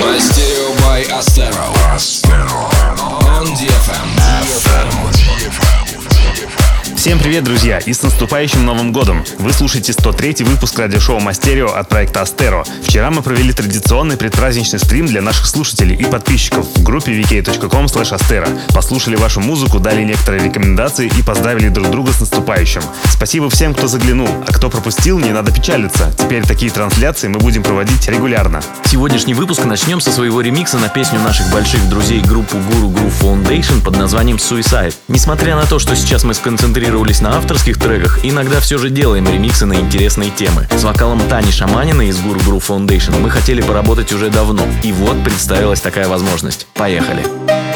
Мастерио by Astero. On DFM DFM DFM DFM Всем привет, друзья, и с наступающим Новым Годом! Вы слушаете 103-й выпуск радиошоу «Мастерио» от проекта «Астеро». Вчера мы провели традиционный предпраздничный стрим для наших слушателей и подписчиков в группе vk.com astero. Послушали вашу музыку, дали некоторые рекомендации и поздравили друг друга с наступающим. Спасибо всем, кто заглянул, а кто пропустил, не надо печалиться. Теперь такие трансляции мы будем проводить регулярно. Сегодняшний выпуск начнем со своего ремикса на песню наших больших друзей группу Guru Group Foundation под названием «Suicide». Несмотря на то, что сейчас мы сконцентрированы концентрировались на авторских треках, иногда все же делаем ремиксы на интересные темы. С вокалом Тани Шаманиной из Guru Guru Foundation мы хотели поработать уже давно, и вот представилась такая возможность. Поехали! Поехали!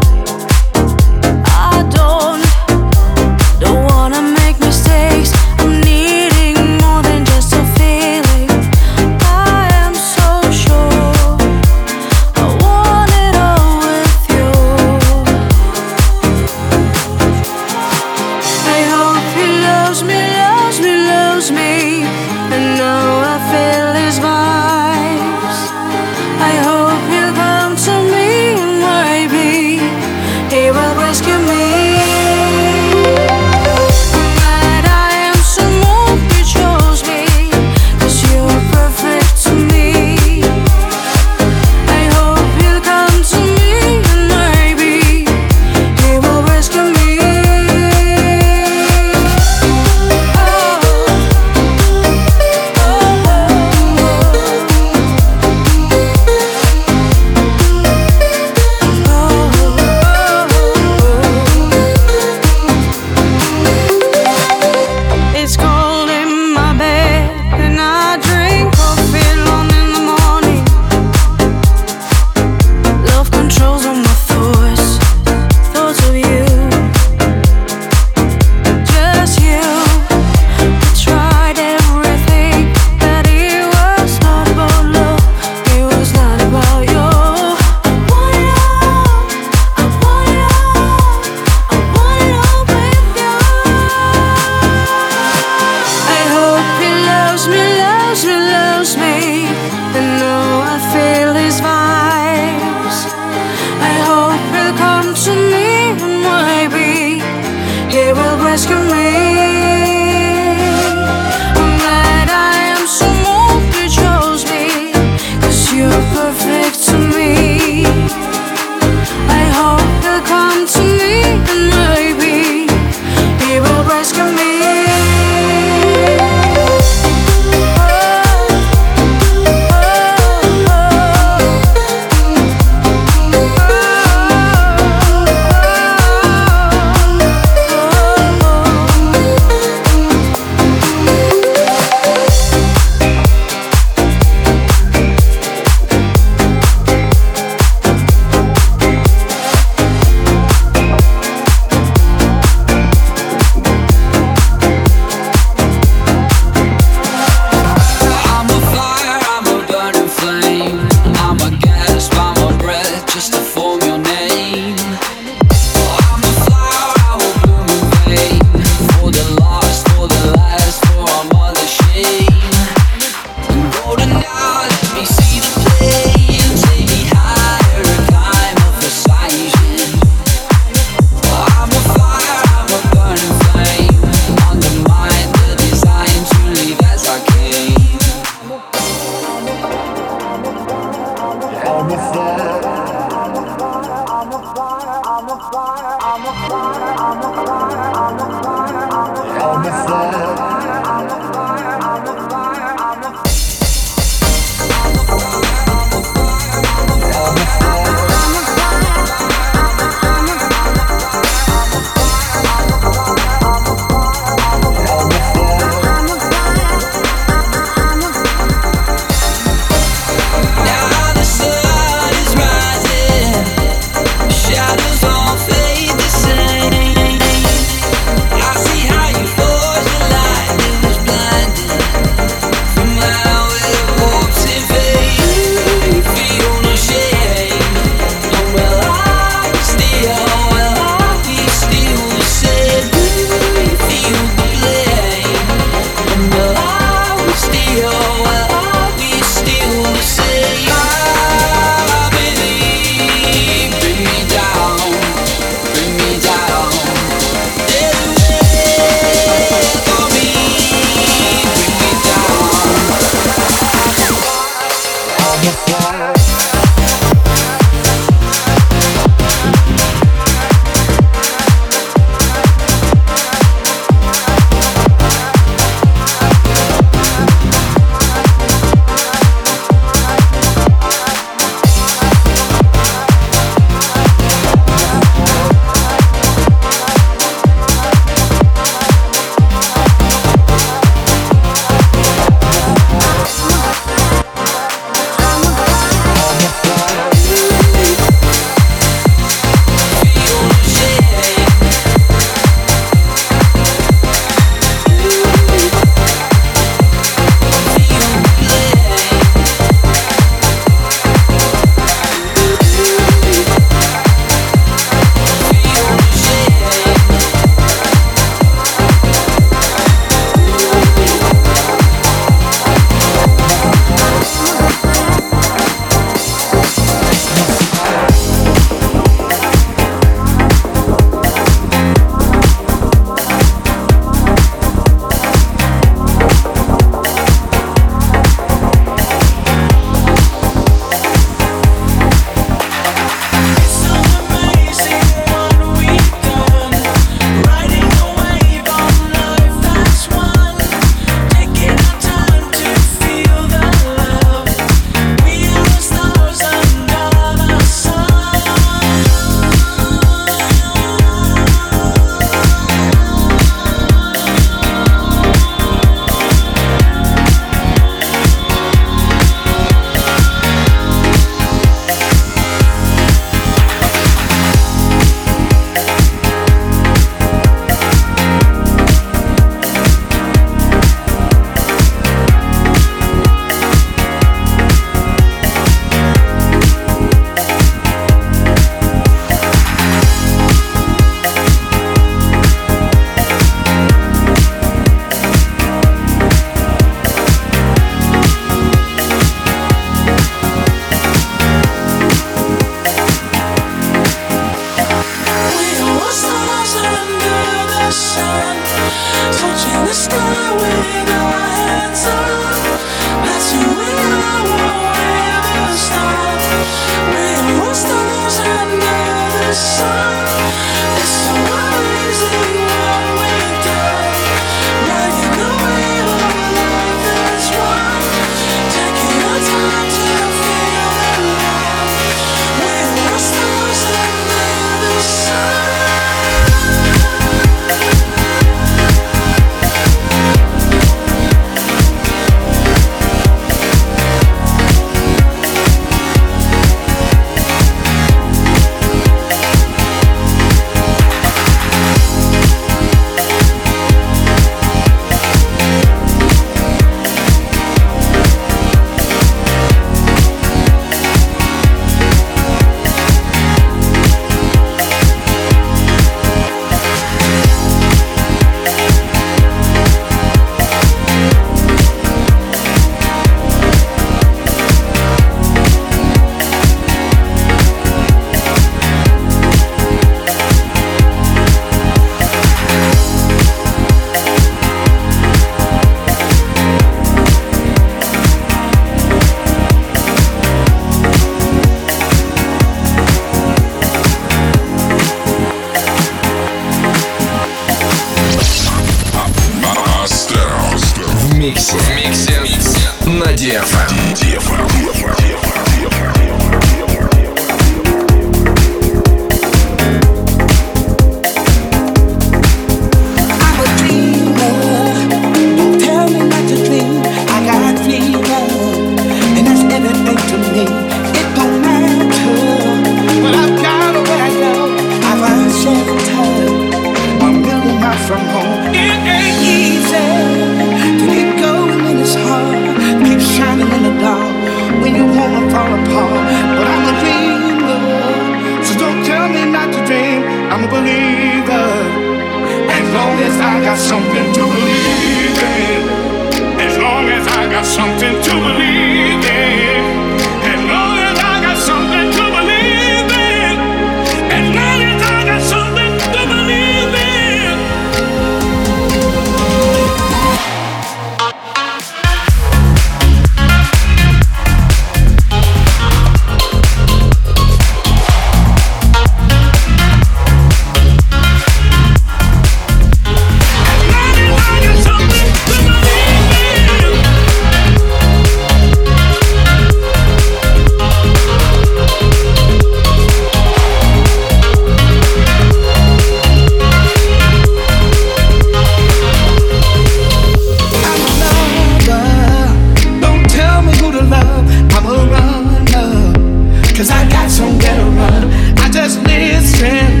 Cause I got somewhere to run. I just listen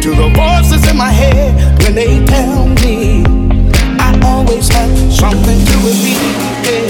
to the voices in my head when they tell me I always have something to believe.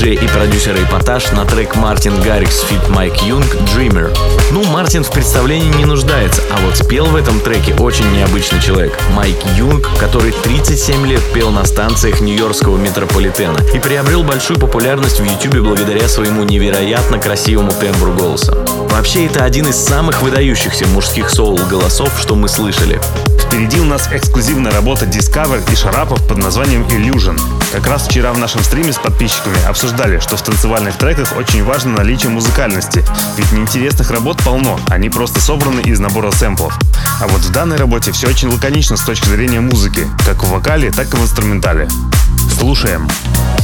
Диджея и продюсера Эпатаж на трек Мартин Гаррикс feat. Майк Юнг «Dreamer». Ну, Мартин в представлении не нуждается, а вот спел в этом треке очень необычный человек. Майк Юнг, который 37 лет пел на станциях Нью-Йоркского метрополитена и приобрел большую популярность в YouTube благодаря своему невероятно красивому тембру голоса. Вообще, это один из самых выдающихся мужских соул-голосов, что мы слышали. Впереди у нас эксклюзивная работа Discover и Шарапов под названием Illusion. Как раз вчера в нашем стриме с подписчиками обсуждали, что в танцевальных треках очень важно наличие музыкальности, ведь неинтересных работ полно, они просто собраны из набора сэмплов. А вот в данной работе все очень лаконично с точки зрения музыки, как в вокале, так и в инструментале. Слушаем. And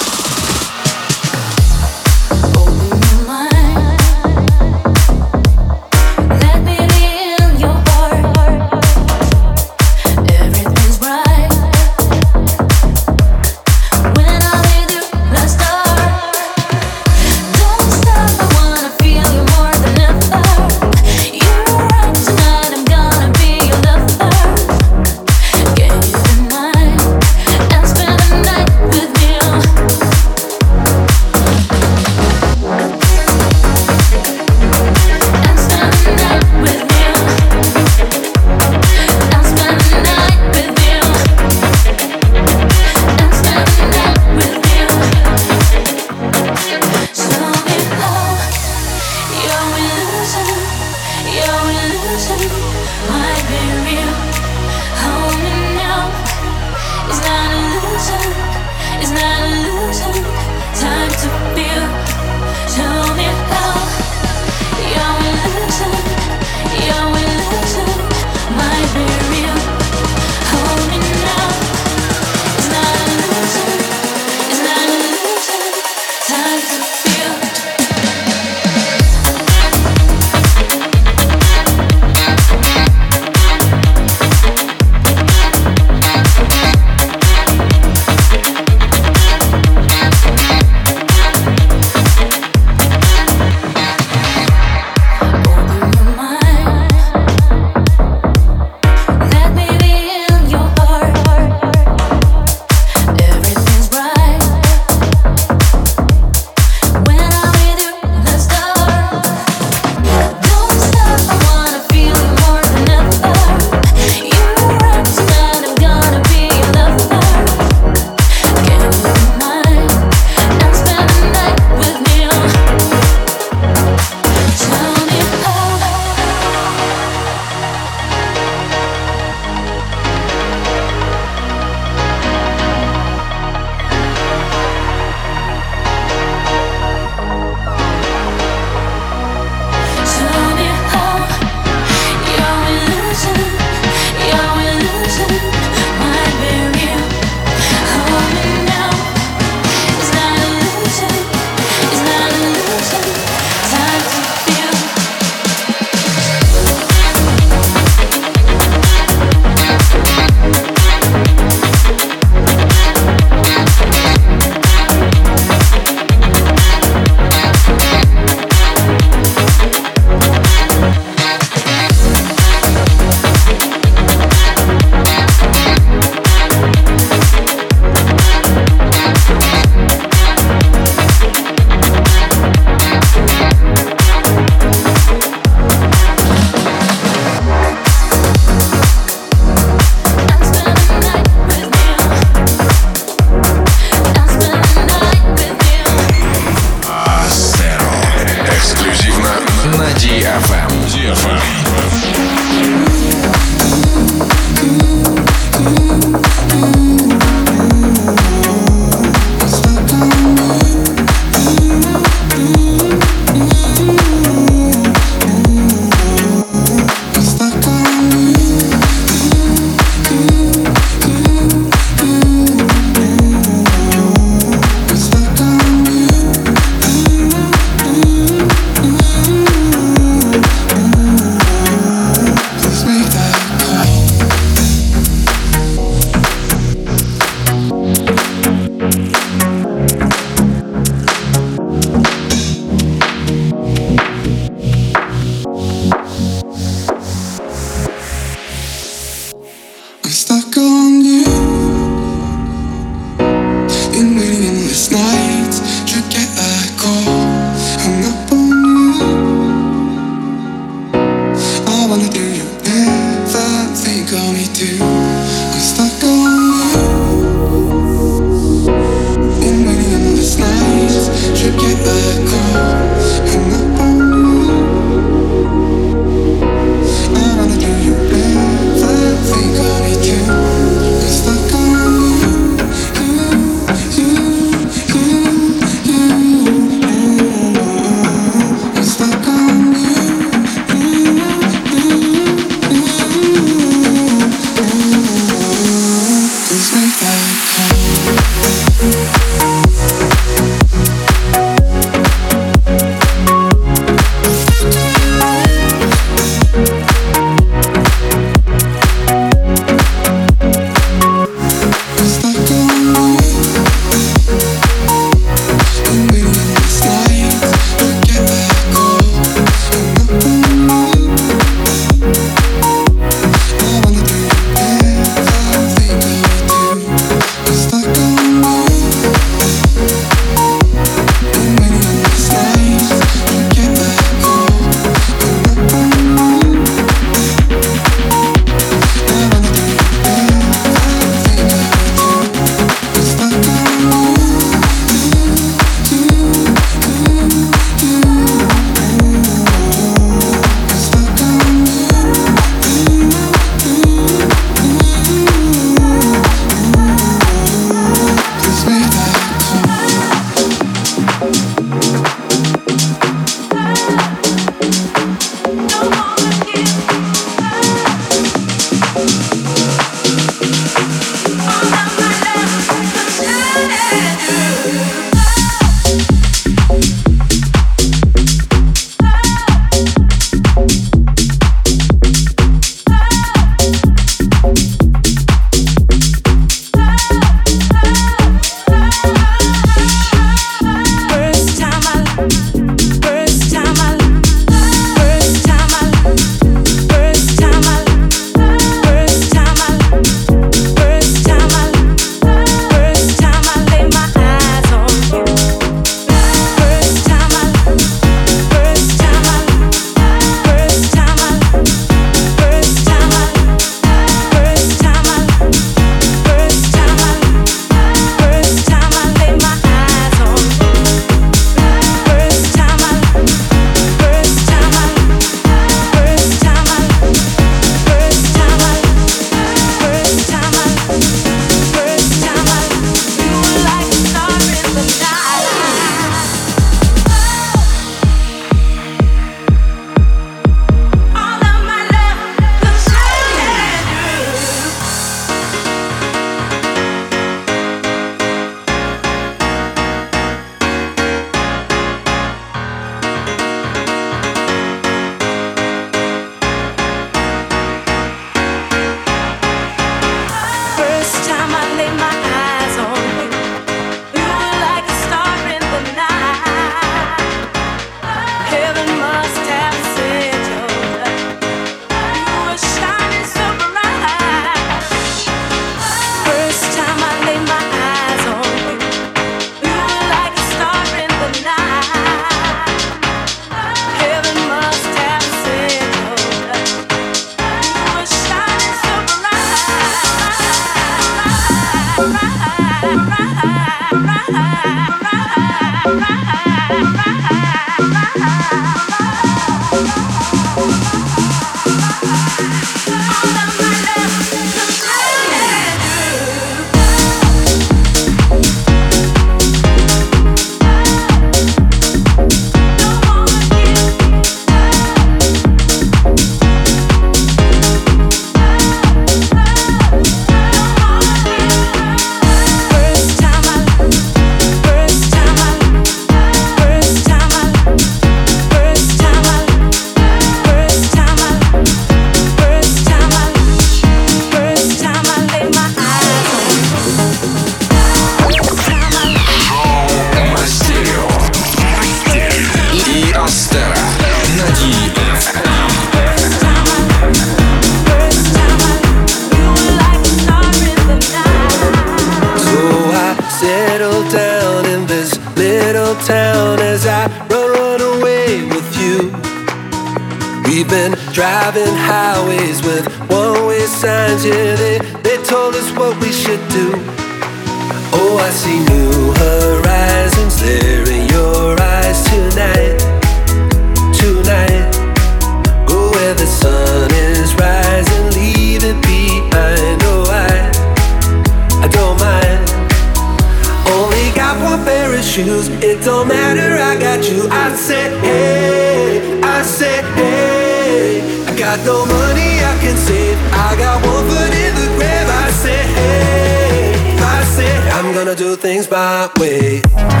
my way.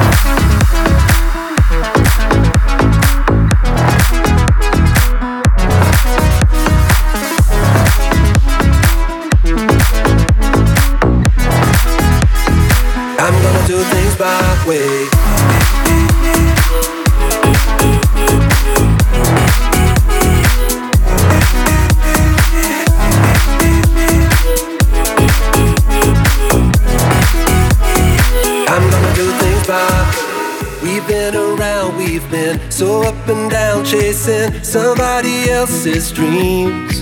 his dreams.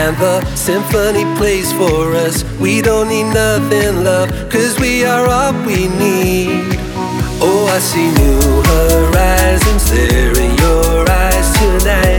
And the symphony plays for us. We don't need nothing, love, cause we are all we need. Oh, I see new horizons there in your eyes tonight.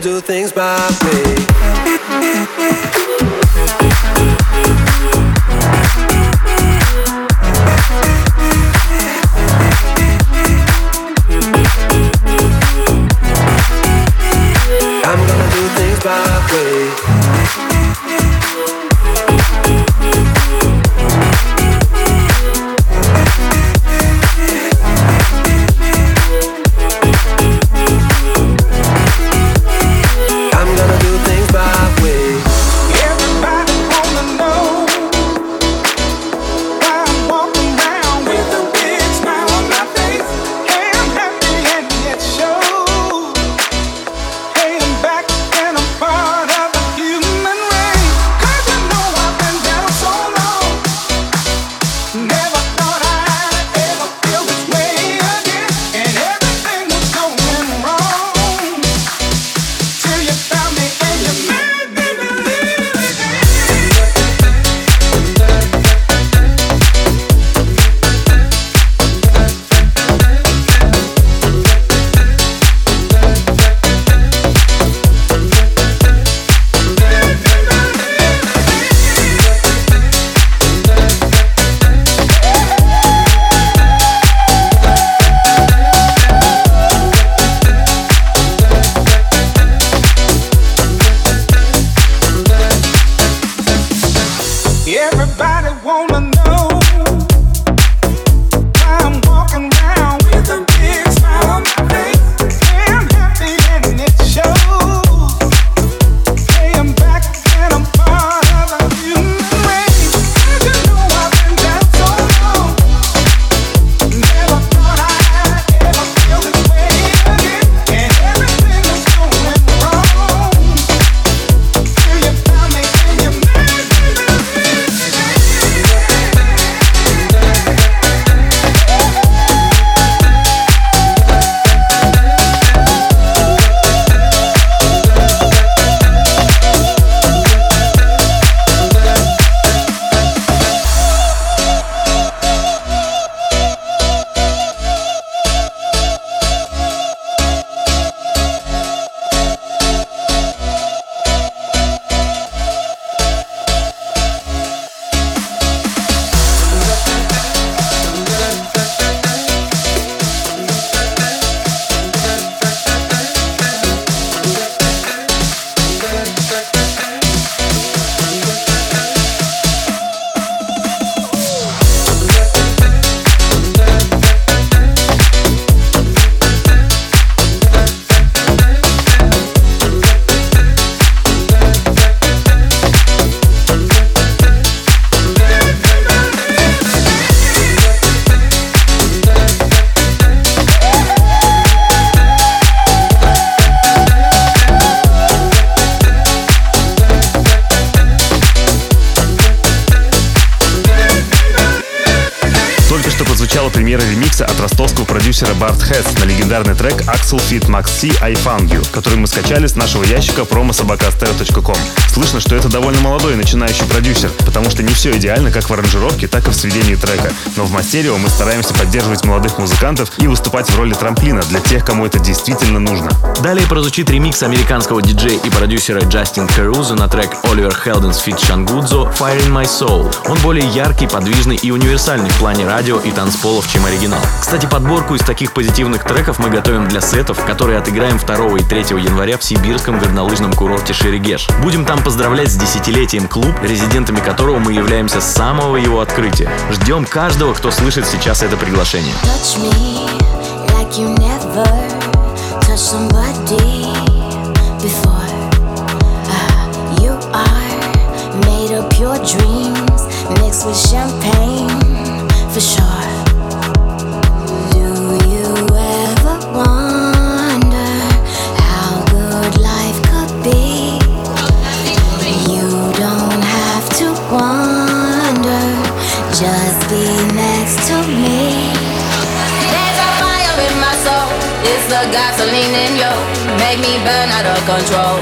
Gonna do things my way. I'm gonna do things my way. Премьера ремикса от ростовского продюсера Барт Хэтс на легендарный трек Axwell feat. Max C I Found You, который мы скачали с нашего ящика promo собака astero.com. Слышно, что это довольно молодой начинающий продюсер, потому что не все идеально как в аранжировке, так и в сведении трека. Но в Astero мы стараемся поддерживать молодых музыкантов и выступать в роли трамплина для тех, кому это действительно нужно. Далее прозвучит ремикс американского диджея и продюсера Джастин Карузо на трек Оливер Хелденс feat. Shungudzo Fire in My Soul. Он более яркий, подвижный и универсальный в плане радио и танцполов, чем оригинал. Кстати, подборку из таких позитивных треков мы готовим для сетов, которые отыграем 2 и 3 января в сибирском горнолыжном курорте Шерегеш. Будем там поздравлять с десятилетием клуб, резидентами которого мы являемся с самого его открытия. Ждем каждого, кто слышит сейчас это приглашение. Are made of pure dreams mixed with champagne for sure. the gasoline in you make me burn out of control.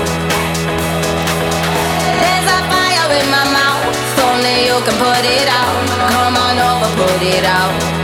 There's a fire in my mouth, only you can put it out. Come on over, put it out.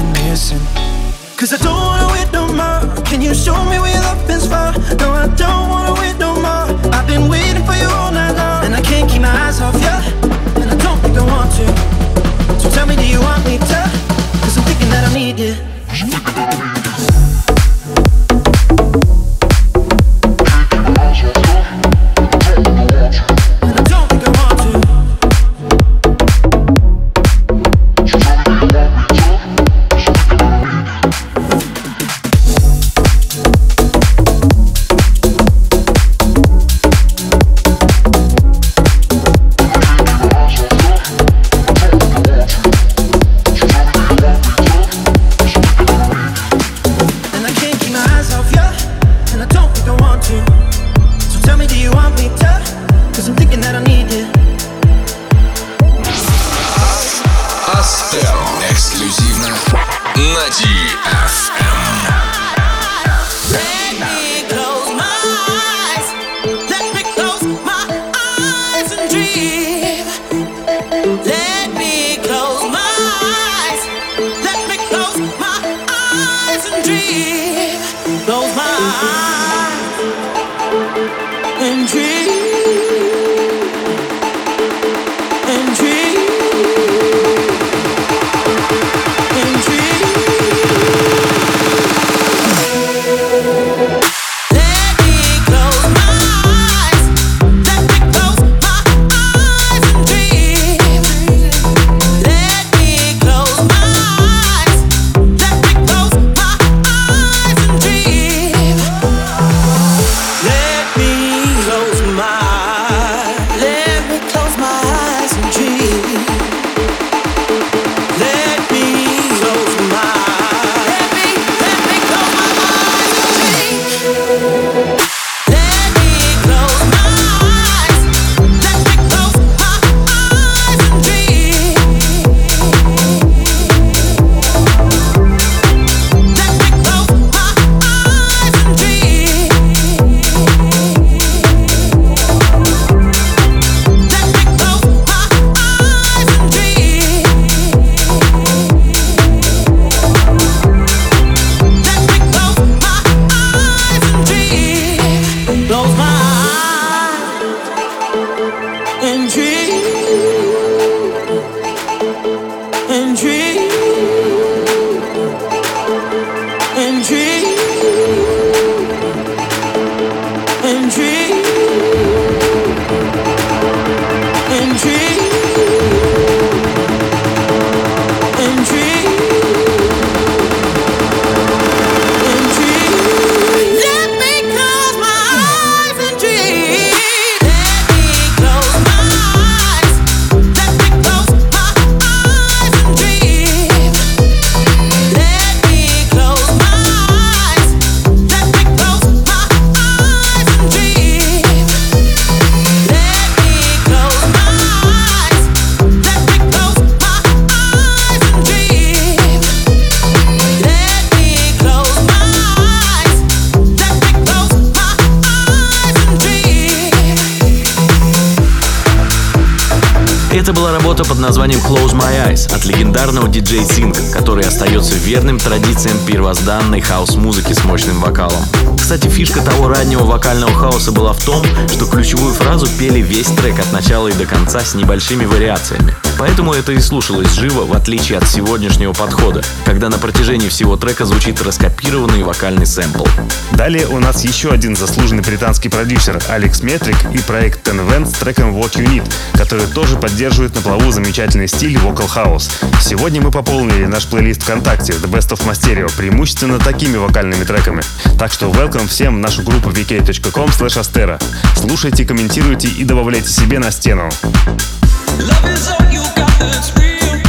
been missing. Cause I don't wanna wait no more. Can you show me where your love is far? No, I don't wanna wait no more. I've been waiting for you all night long, and I can't keep my eyes off you. And I don't think I want to. So tell me, do you want me to? Cause I'm thinking that I need you. Верным традициям первозданной хаос-музыки с мощным вокалом. Кстати, фишка того раннего вокального хаоса была в том, что ключевую фразу пели весь трек от начала и до конца с небольшими вариациями. Поэтому это и слушалось живо, в отличие от сегодняшнего подхода, когда на протяжении всего трека звучит раскопированный вокальный сэмпл. Далее у нас еще один заслуженный британский продюсер Алекс Метрик и проект Ten Vent с треком What You Need, который тоже поддерживает на плаву замечательный стиль Vocal House. Сегодня мы пополнили наш плейлист ВКонтакте The Best of Masterio преимущественно такими вокальными треками. Так что welcome всем в нашу группу vk.com. Слушайте, комментируйте и добавляйте себе на стену. Love is all you got that's real.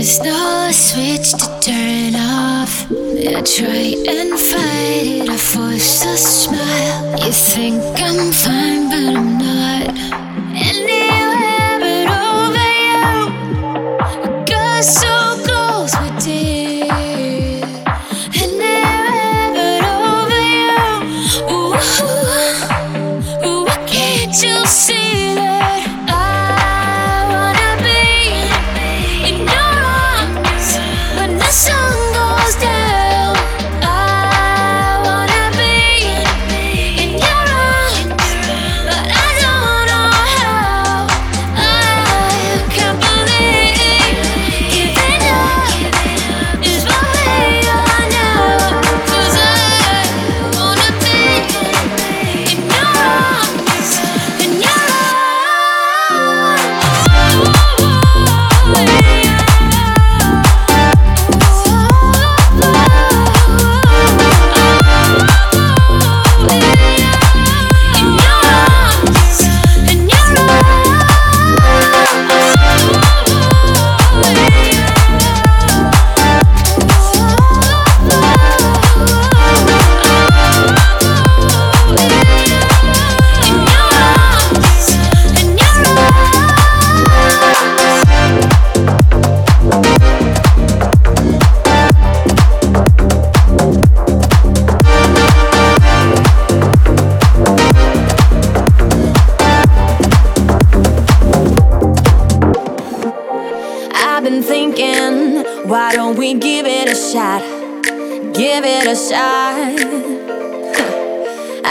There's no switch to turn off. I try and fight it, I force a smile. You think I'm fine, but I'm not.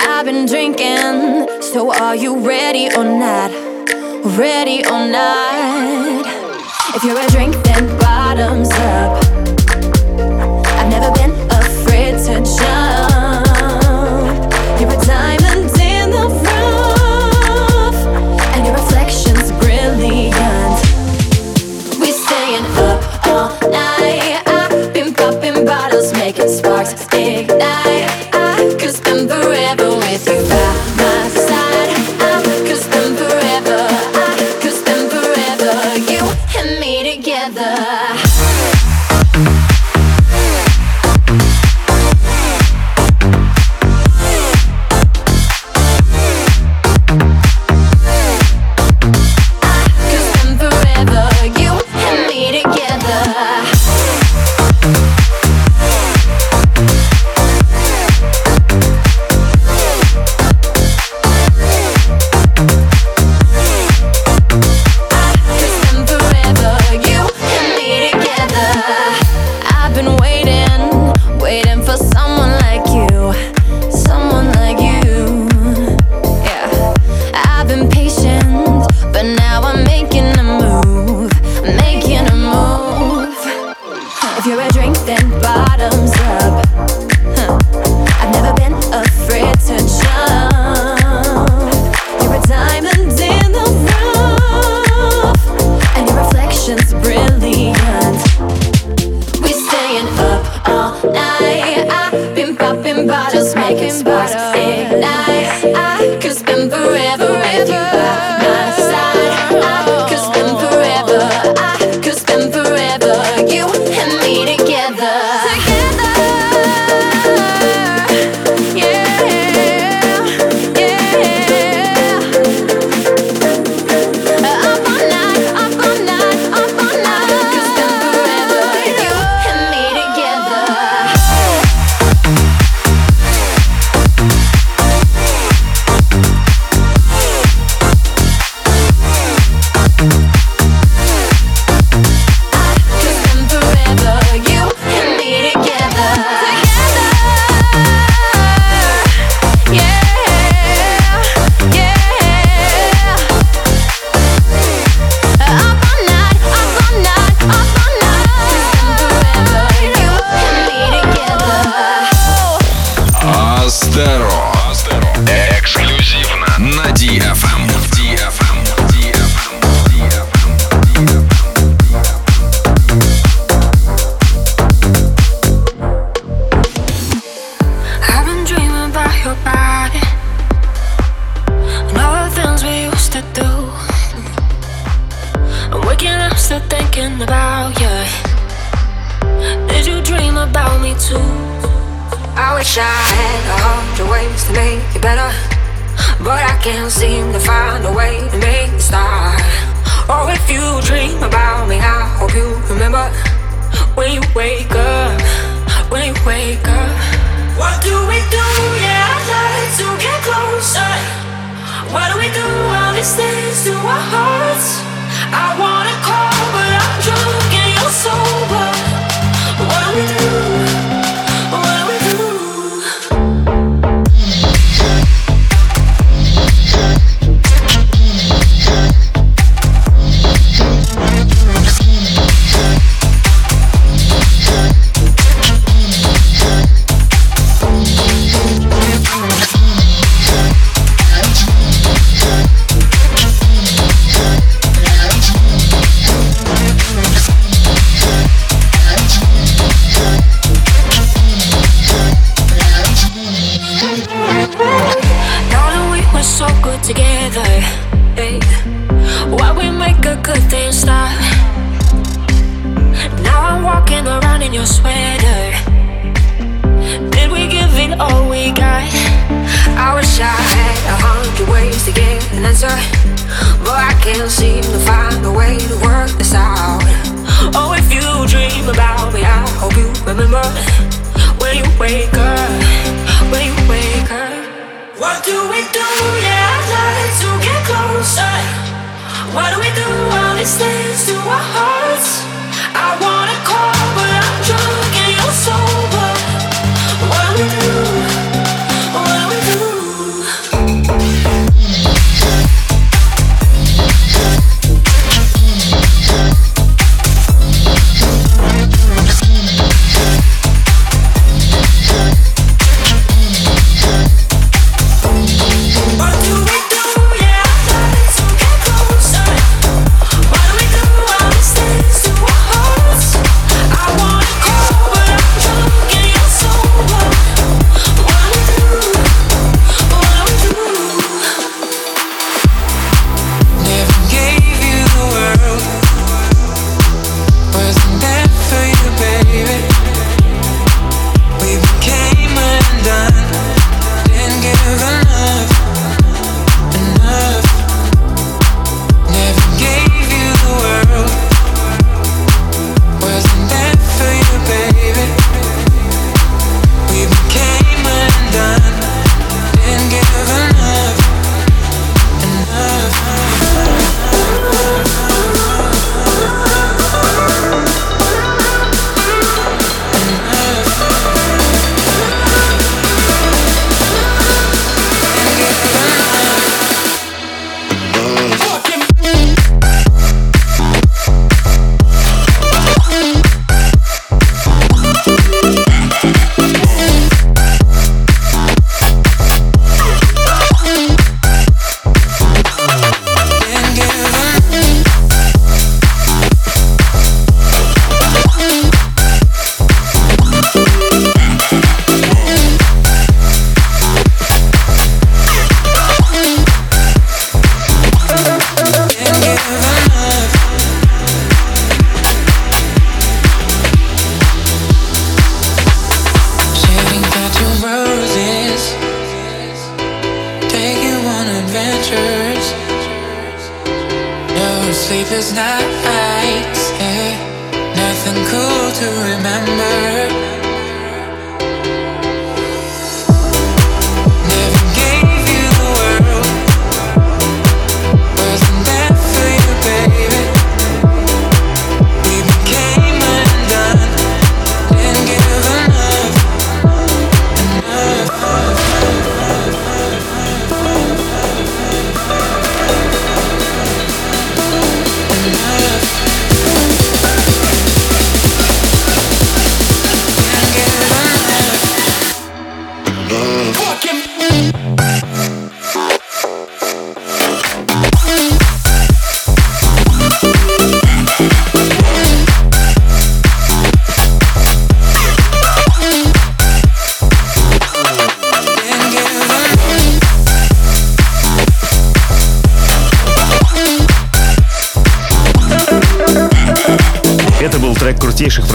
I've been drinking, so are you ready or not? Ready or not? If you're a drink, then bottoms up.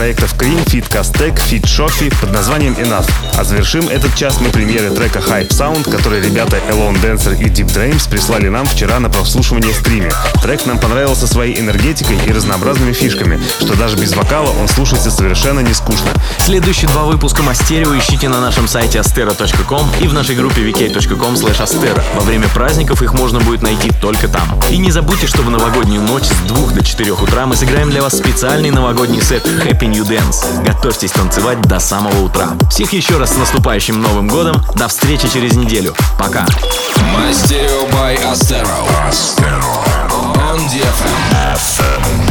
Проектов Cream, Fit Castec, Fit Шофи под названием Enough. А завершим этот час мы премьеры трека Hype Sound, который ребята Elon Dancer и Deep Dreams прислали нам вчера на прослушивание в стриме. Трек нам понравился своей энергетикой и разнообразными фишками, что даже без вокала он слушается совершенно не скучно. Следующие два выпуска Мастерио ищите на нашем сайте astero.com и в нашей группе vk.com astero. Во время праздников их можно будет найти только там. И не забудьте, что в новогоднюю ночь с 2 до 4 утра мы сыграем для вас специальный новогодний сет Happy New Dance. Готовьтесь танцевать до самого утра. Всех еще раз с наступающим Новым Годом. До встречи через неделю. Пока. Мастерио by Astero. On DFM.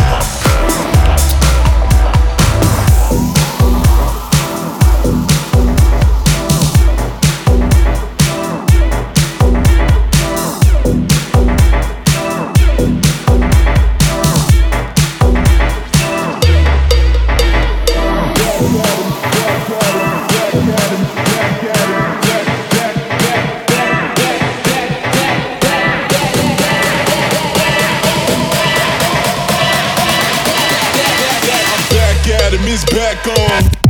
got him his back on.